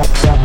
up, up.